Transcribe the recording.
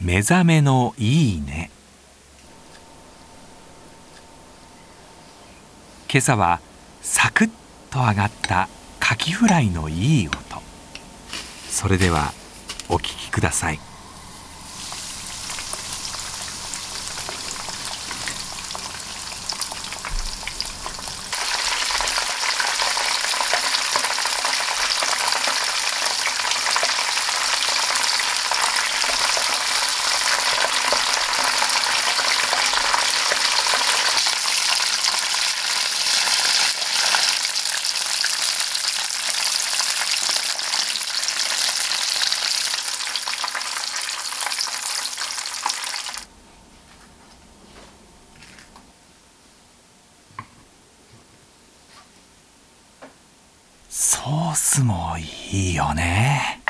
目覚めのいいね。今朝はサクッと揚がったカキフライのいい音。それではお聞きください。ソースもいいよね。